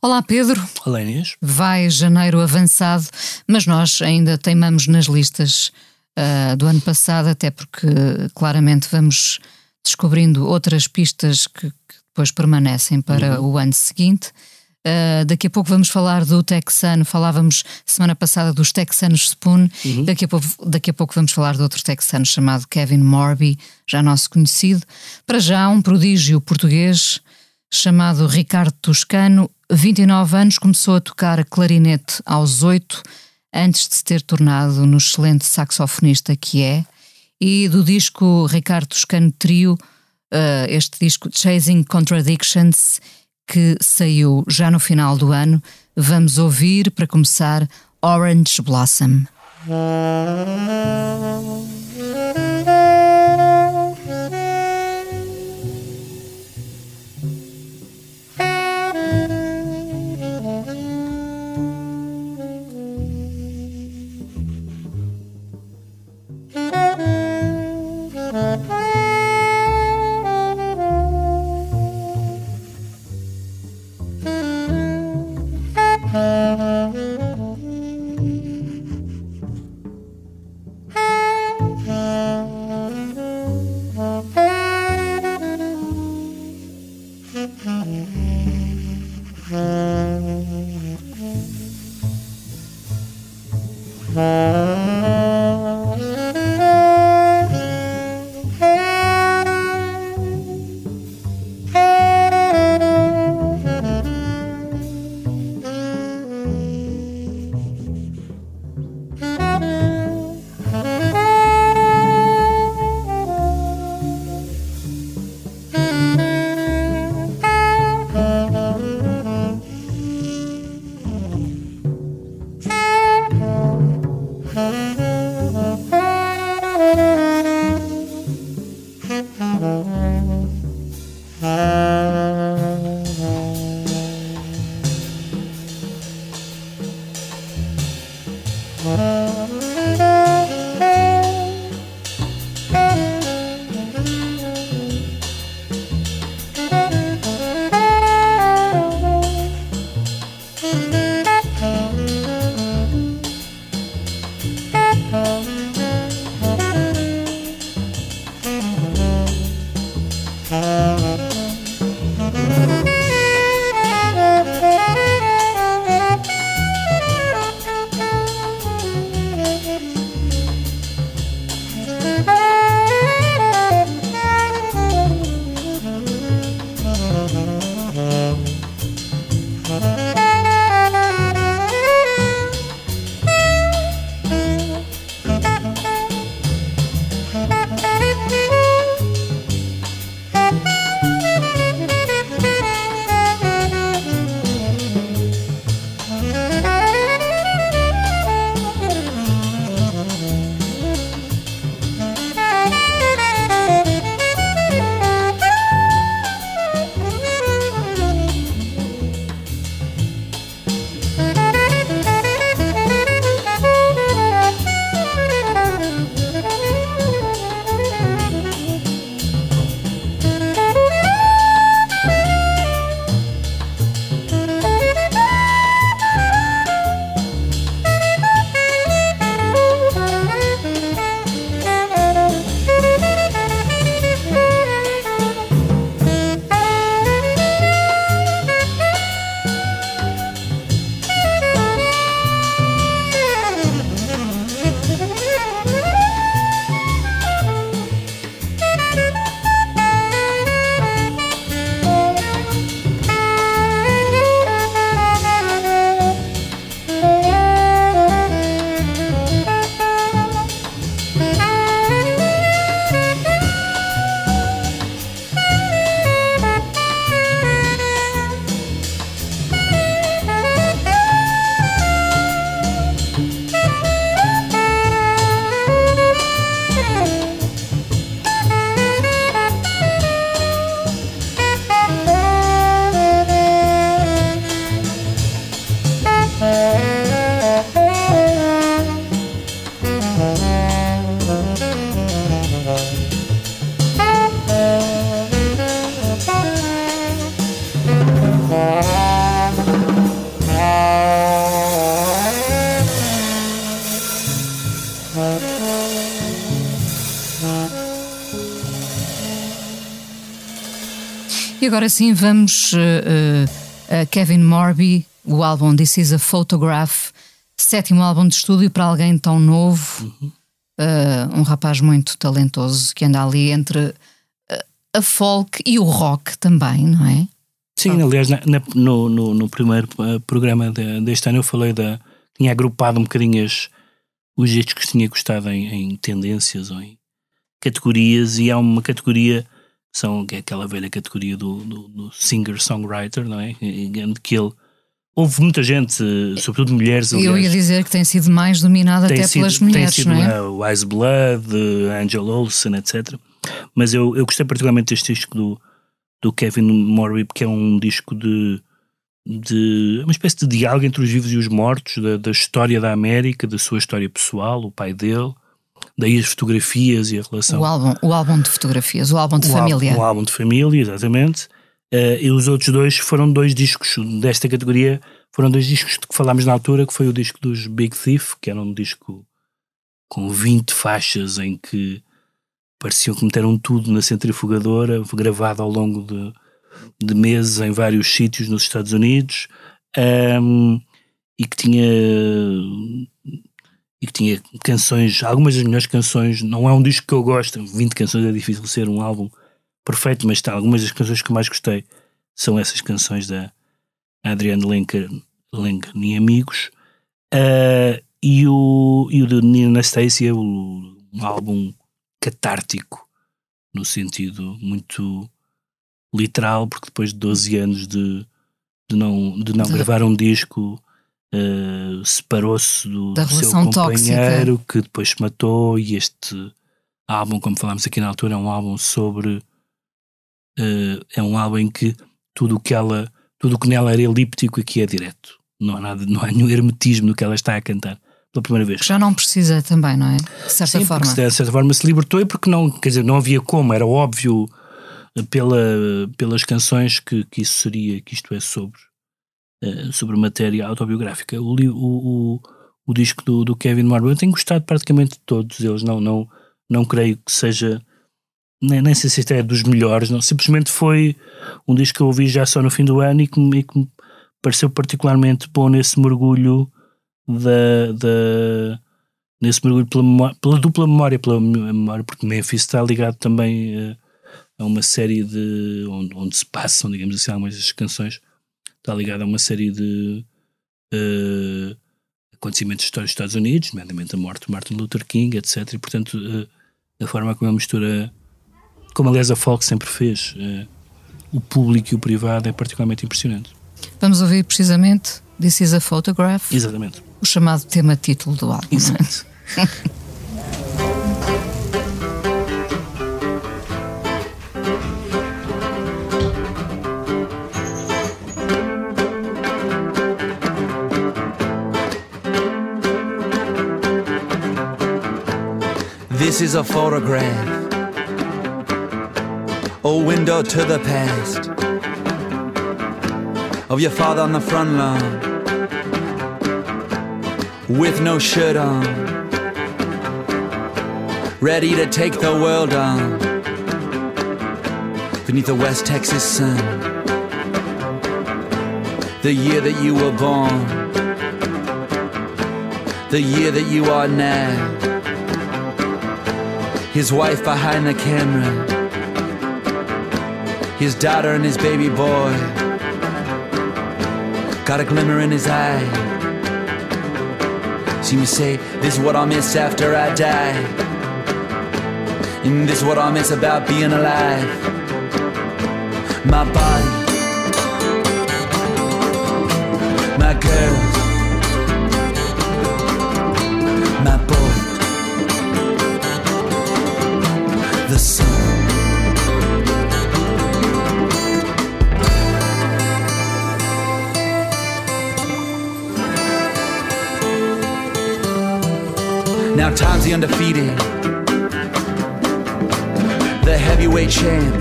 Olá Pedro. Olá Inês. Vai janeiro avançado, mas nós ainda teimamos nas listas uh, do ano passado, até porque claramente vamos descobrindo outras pistas que, que depois permanecem para uhum. o ano seguinte. Uh, daqui a pouco vamos falar do texano. Falávamos semana passada dos texanos Spoon. Uhum. Daqui, a pouco, daqui a pouco vamos falar de outro texano chamado Kevin Morby, já nosso conhecido. Para já, um prodígio português chamado Ricardo Toscano 29 anos, começou a tocar clarinete aos 8, antes de se ter tornado no excelente saxofonista que é. E do disco Ricardo Toscano Trio, uh, este disco Chasing Contradictions, que saiu já no final do ano, vamos ouvir, para começar, Orange Blossom. Agora sim vamos uh, uh, a Kevin Morby, o álbum This Is a Photograph, sétimo álbum de estúdio para alguém tão novo, uhum. uh, um rapaz muito talentoso que anda ali entre a folk e o rock também, não é? Sim, aliás, na, na, no, no, no, primeiro programa de, deste ano eu falei da. tinha agrupado um bocadinho as, os discos que tinha gostado em, em tendências ou em categorias, e há uma categoria são é aquela velha categoria do, do, do singer-songwriter, não é? Que ele houve muita gente, sobretudo mulheres. Aliás, Eu ia dizer que tem sido mais dominada até sido, pelas mulheres, tem sido, não é? O Ice Blood, Angel Olsen, etc. Mas eu, eu gostei particularmente deste disco do, do Kevin Morby, que é um disco de, de uma espécie de diálogo entre os vivos e os mortos, da, da história da América, da sua história pessoal, o pai dele, daí as fotografias e a relação. O álbum, o álbum de fotografias, o álbum de o família. Álbum, o álbum de família, exatamente. Uh, e os outros dois foram dois discos desta categoria, foram dois discos de que falámos na altura, que foi o disco dos Big Thief, que era um disco com 20 faixas em que pareciam que meteram tudo na centrifugadora, gravado ao longo de, de meses em vários sítios nos Estados Unidos, um, e que tinha e que tinha canções, algumas das melhores canções, não é um disco que eu gosto, 20 canções é difícil ser um álbum perfeito, mas tá, algumas das canções que eu mais gostei são essas canções da Adrienne Lenker, Lenker e Amigos, uh, e, o, e o de Nina Anastasia, um álbum catártico, no sentido muito literal, porque depois de 12 anos de, de não, de não gravar um disco uh, separou-se do, do seu companheiro tóxica. que depois se matou e este álbum, como falámos aqui na altura, é um álbum sobre uh, é um álbum em que tudo o que ela tudo o que nela era elíptico aqui é direto não há nada, não há nenhum hermetismo no que ela está a cantar pela primeira vez. Já não precisa também, não é? De certa Sim, forma. Porque, de certa forma se libertou e porque não, quer dizer, não havia como, era óbvio eh, pela, pelas canções que, que isso seria, que isto é sobre uh, sobre matéria autobiográfica. O, o, o, o disco do, do Kevin Marble, eu tenho gostado praticamente de todos eles, não, não, não creio que seja, nem, nem sei se é dos melhores, não, simplesmente foi um disco que eu ouvi já só no fim do ano e que, e que me pareceu particularmente bom nesse mergulho da, da nesse mergulho pela, memória, pela dupla memória, pela memória, porque Memphis está ligado também uh, a uma série de onde, onde, se passam, digamos assim, algumas das canções está ligado a uma série de uh, acontecimentos históricos dos Estados Unidos, nomeadamente a morte de Martin Luther King, etc. E, portanto, uh, a forma como a mistura, como aliás a folk sempre fez, uh, o público e o privado é particularmente impressionante. Vamos ouvir precisamente This is a Photograph. Exatamente. O chamado tema título do álbum. Exato. This is a photograph, a window to the past. Of your father on the front lawn with no shirt on, ready to take the world on. Beneath the West Texas sun. The year that you were born, the year that you are now his wife behind the camera, his daughter and his baby boy. Got a glimmer in his eye. See me say, This is what I'll miss after I die. And this is what I'll miss about being alive. My body, my girls, the undefeated, the heavyweight champ,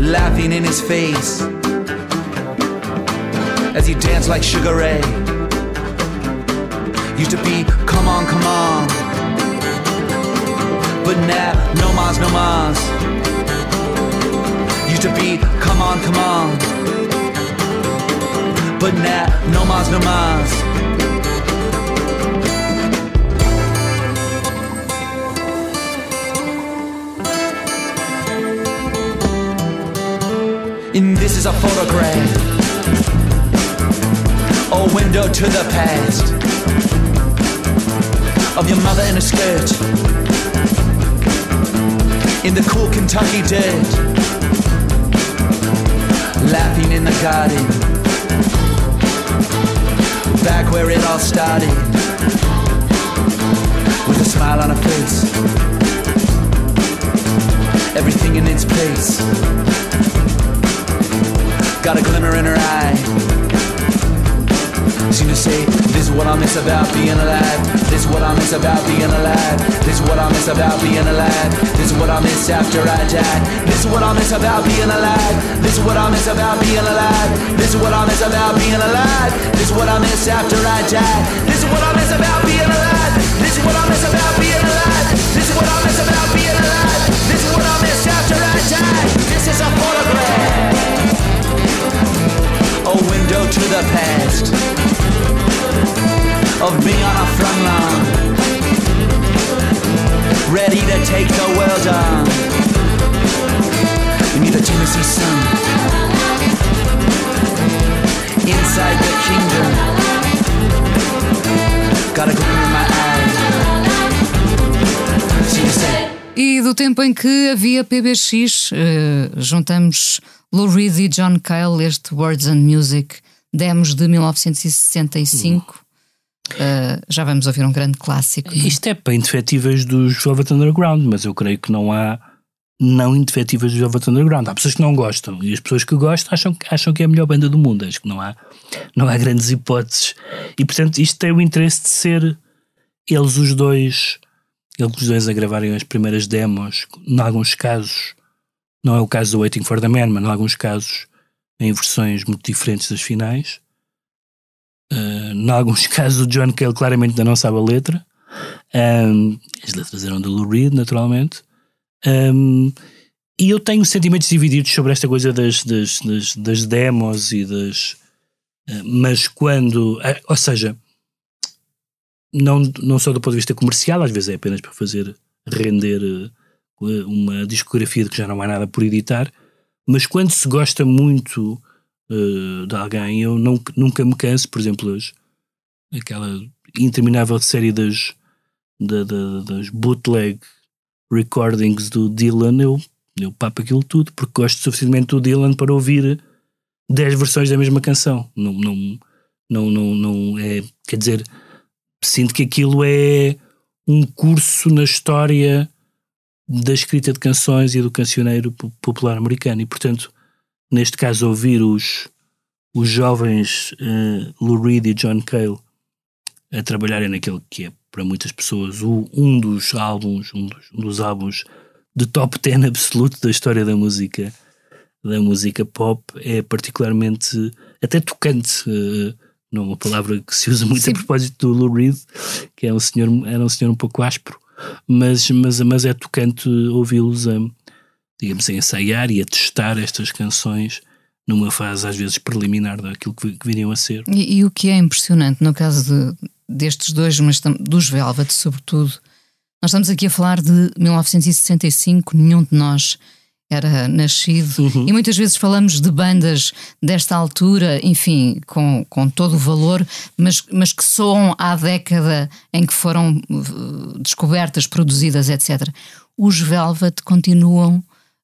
laughing in his face as he danced like Sugar Ray. Used to be, come on, come on. But now, no mas, no mas. used to be, come on, come on. But now, no mas, no mas. And this is a photograph, a window to the past. Of your mother in a skirt. In the cool Kentucky dirt, laughing in the garden, back where it all started, with a smile on her face, everything in its place, got a glimmer in her eye. Seem to say, this is what I miss about being alive. This is what I miss about being alive. This is what I miss about being alive. This is what I miss after I die. This is what I miss about being alive. This is what I miss about being alive. This is what I miss about being alive. This is what I miss after I die. This is what I miss about being alive. This is what I miss about being alive. This is what I miss about being alive. This is what I miss after I die. This is a photograph. To the past of being on a front line, ready to take the world on. Beneath the Tennessee sun, inside the kingdom, got a glimmer in my eye. See you say. E do tempo em que havia PBX, eh, juntamos Lou Reed e John Cale, este Words and Music, demos de 1965. Uh, já vamos ouvir um grande clássico. Isto é para indefetíveis dos Velvet Underground, mas eu creio que não há não indefetíveis dos Velvet Underground. Há pessoas que não gostam e as pessoas que gostam acham, acham que é a melhor banda do mundo. Acho que não há, não há grandes hipóteses. E portanto, isto tem o interesse de ser eles os dois, eles os dois a gravarem as primeiras demos, em alguns casos. Não é o caso do Waiting for the Man, mas em alguns casos em versões muito diferentes das finais. Uh, em alguns casos o John Cale claramente ainda não sabe a letra. Um, as letras eram do Lou Reed, naturalmente. Um, e eu tenho sentimentos divididos sobre esta coisa das, das, das, das demos e das. Uh, mas quando. Uh, ou seja, não, não só do ponto de vista comercial, às vezes é apenas para fazer render uma discografia de que já não há nada por editar, mas quando se gosta muito uh, de alguém, eu não, nunca me canso, por exemplo, as, aquela interminável série das, da, da, das bootleg recordings do Dylan, eu, eu papo aquilo tudo, porque gosto suficientemente do Dylan para ouvir 10 versões da mesma canção. Não, não, não, não, não é. Quer dizer, sinto que aquilo é um curso na história da escrita de canções e do cancioneiro popular americano. E, portanto, neste caso, ouvir os, os jovens uh, Lou Reed e John Cale a trabalharem naquele que é, para muitas pessoas, o, um dos álbuns, um dos, um dos álbuns de top 10 absoluto da história da música da música pop é particularmente até tocante uh, não é uma palavra que se usa muito Sim. a propósito do Lou Reed que é um senhor, era um senhor um pouco áspero mas, mas, mas é tocante ouvi-los a, digamos, a ensaiar e a testar estas canções numa fase às vezes preliminar daquilo que, que viriam a ser. E, e, o que é impressionante no caso de, destes dois, mas dos Velvet sobretudo, nós estamos aqui a falar de 1965, nenhum de nós era nascido, uhum. e muitas vezes falamos de bandas desta altura, enfim, com, com todo o valor, mas, mas que soam à década em que foram uh, descobertas, produzidas, etc. Os Velvet continuam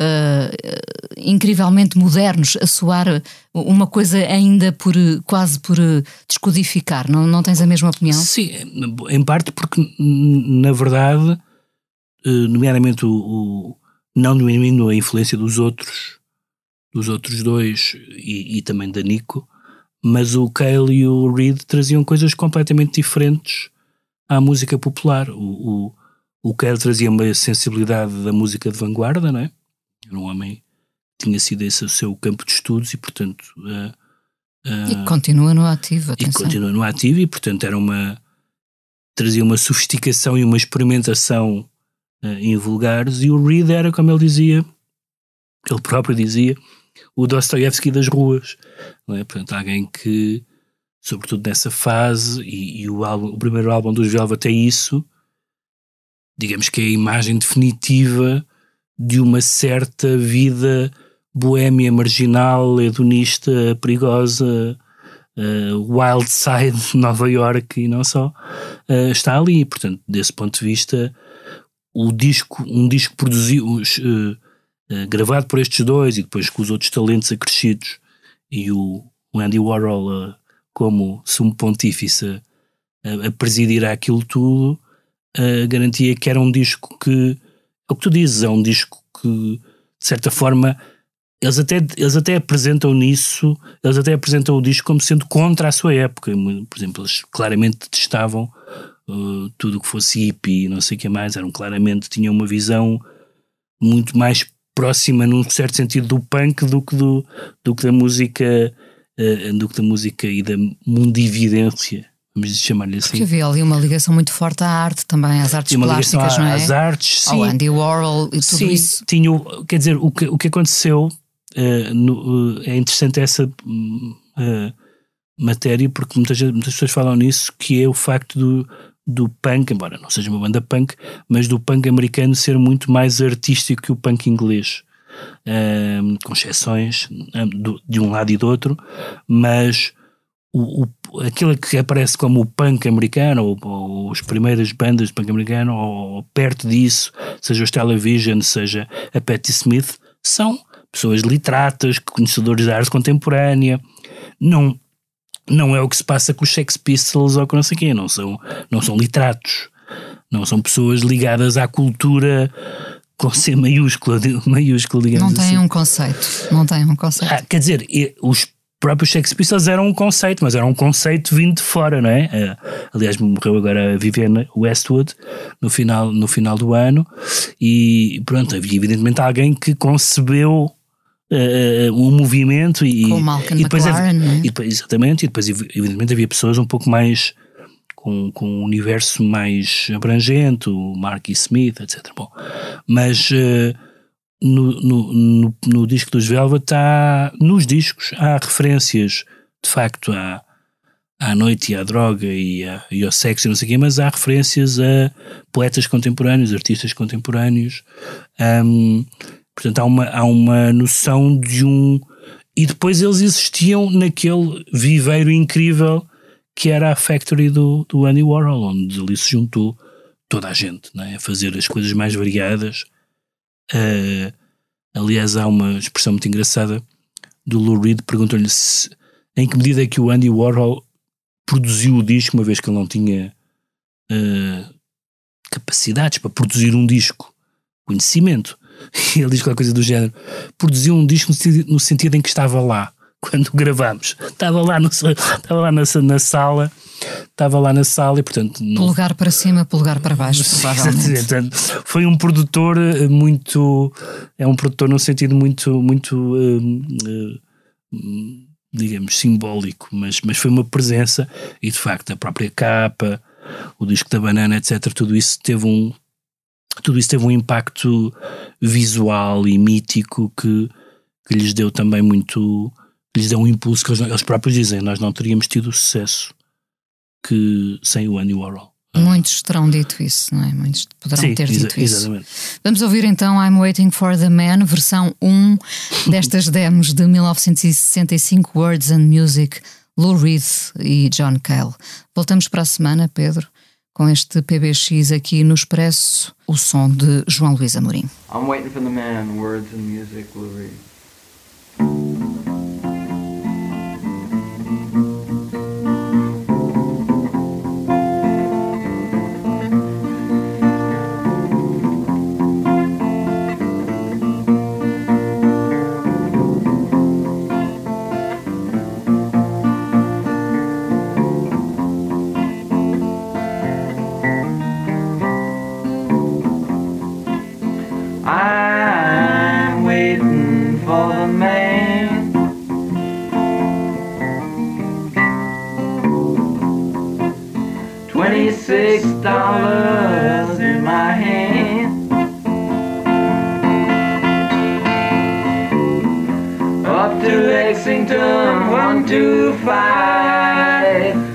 uh, incrivelmente modernos, a soar uma coisa ainda por quase por descodificar. Não, não tens a mesma opinião? Sim, em parte porque, na verdade, nomeadamente o não diminuindo a influência dos outros, dos outros dois e, e, também da Nico, mas o Cale e o Reed traziam coisas completamente diferentes à música popular. O, o, o Cale trazia uma sensibilidade da música de vanguarda, não é? Era um homem que tinha sido esse o seu campo de estudos e, portanto. Uh, uh, e continua no ativo, atenção. E continua no ativo e, portanto, era uma. trazia uma sofisticação e uma experimentação uh, em vulgares, e o Reed era, como ele dizia, ele próprio dizia, o Dostoevsky das ruas. Não é? Portanto, alguém que, sobretudo nessa fase, e, e o, álbum, o primeiro álbum dos Velvet é isso, digamos que é a imagem definitiva de uma certa vida boêmia, marginal, hedonista, perigosa, uh, wild side de Nova York e não só, uh, está ali. Portanto, desse ponto de vista, o disco, um disco produzido, uh, gravado por estes dois e depois com os outros talentos acrescidos e o, o Andy Warhol como sumo pontífice a, a presidir aquilo tudo, garantia que era um disco que, é o que tu dizes, é um disco que, de certa forma, eles até, eles até apresentam nisso, eles até apresentam o disco como sendo contra a sua época. Por exemplo, eles claramente detestavam uh, tudo o que fosse hippie e não sei o que mais, eram claramente, tinham uma visão muito mais próxima, num certo sentido, do punk do que, do, do que da música uh, do que da música e da mundividência vamos chamar-lhe assim. Porque havia ali uma ligação muito forte à arte também, às artes plásticas, não é? Às artes, sim. Ao Andy Warhol e tudo sim, isso. Tinha, quer dizer, o que, o que aconteceu uh, no, uh, é interessante essa matéria porque muitas, muitas pessoas falam nisso, que é o facto do, do punk, embora não seja uma banda punk, mas do punk americano ser muito mais artístico que o punk inglês. com exceções de um lado e do outro, mas o, o, aquilo que aparece como o punk americano, ou, ou as primeiras bandas de punk americano, ou, ou perto disso, seja os Television, seja a Patti Smith, são pessoas literatas, conhecedores da arte contemporânea. Não, não é o que se passa com os Sex Pistols ou com não sei quê, não são, não são literatos, não são pessoas ligadas à cultura com C maiúscula, maiúscula digamos Não têm assim. um conceito, não têm um conceito. Ah, quer dizer, os próprios Sex Pistols eram um conceito, mas era um conceito vindo de fora, não é? Uh, aliás, morreu agora a Vivienne Westwood no final, no final do ano e pronto, havia evidentemente alguém que concebeu uh, um movimento e, Com Malcolm e depois, McLaren, havia, é? e depois, exatamente, e depois evidentemente havia pessoas um pouco mais com, com um universo mais abrangente, o Mark E. Smith, etc. Bom, mas uh, no, no, no, no, disco dos Velvet há, nos discos há referências de facto à, à noite e à droga e, a, e ao sexo e não sei o quê, mas há referências a poetas contemporâneos, artistas contemporâneos. Um, portanto, há uma, há uma noção de um. E depois eles existiam naquele viveiro incrível que era a Factory do, do Andy Warhol, onde ali se juntou toda a gente não é? a fazer as coisas mais variadas Uh, aliás, há uma expressão muito engraçada do Lou Reed, perguntam-lhe em que medida é que o Andy Warhol produziu o disco, uma vez que ele não tinha uh, capacidades para produzir um disco, conhecimento. E ele diz qualquer coisa do género: produziu um disco no sentido, em que estava lá quando gravámos. Estava lá, no, estava lá na, na sala estava lá na sala e portanto não... lugar para cima, lugar para baixo provavelmente. Foi um produtor eh, muito é um produtor num sentido muito muito uh, uh, digamos simbólico mas, mas foi uma presença e de facto a própria capa o disco da banana etc tudo isso teve um tudo isso teve um impacto visual e mítico que, que lhes deu também muito lhes deu um impulso que eles, eles próprios dizem nós não teríamos tido o sucesso que sem o Andy Warhol. Muitos terão dito isso, não é? Muitos poderão Sim, ter dito isso. Exatamente. Vamos ouvir então I'm Waiting for the Man, versão 1 destas demos de 1965, Words and Music, Lou Reed e John Cale. Voltamos para a semana, Pedro, com este PBX aqui no Expresso, o som de João Luís Amorim. I'm waiting for the man, words and music.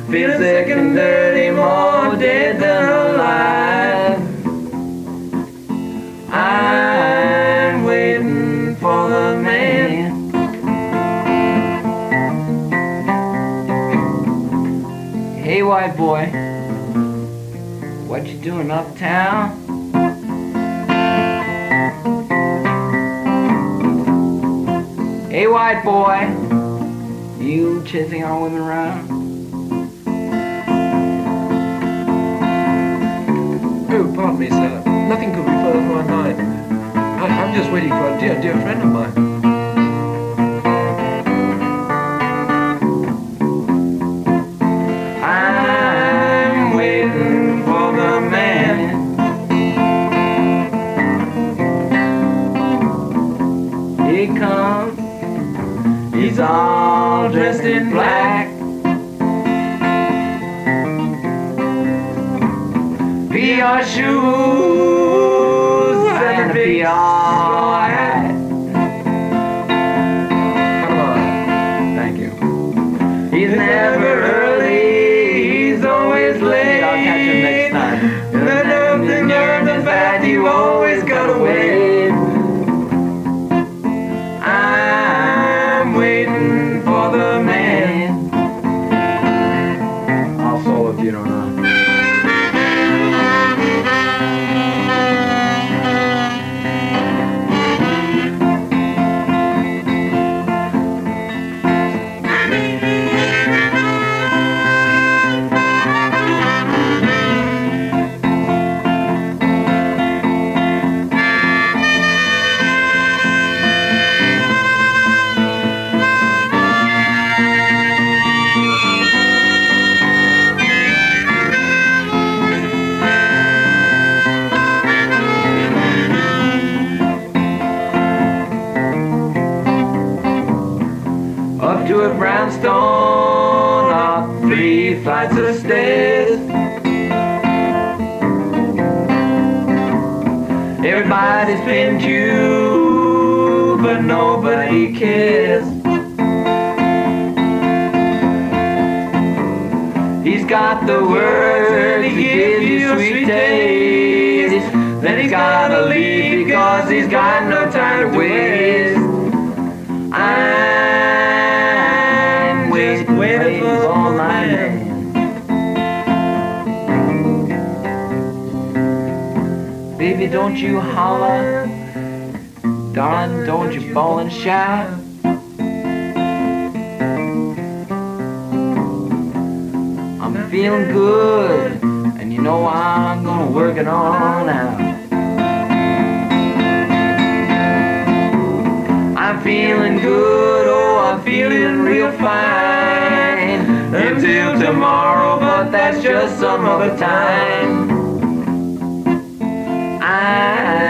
Fight. Feel sick and dirty, more dead than alive. I'm waiting for the man. Hey, white boy, what you doing uptown? Hey, white boy, you chasing our women around? Pardon me, sir. Nothing could be further from my mind. I, I'm just waiting for a dear, dear friend of mine. Everybody's been you, but nobody cares. He's got the words to give you sweet taste. Then he's gotta leave because he's got no time to waste. I'm don't you holler. Darling, don't you bawl and shout. I'm feeling good, and you know I'm gonna work it on out. I'm feeling good, oh, I'm feeling real fine. Until tomorrow, but that's just some other time night.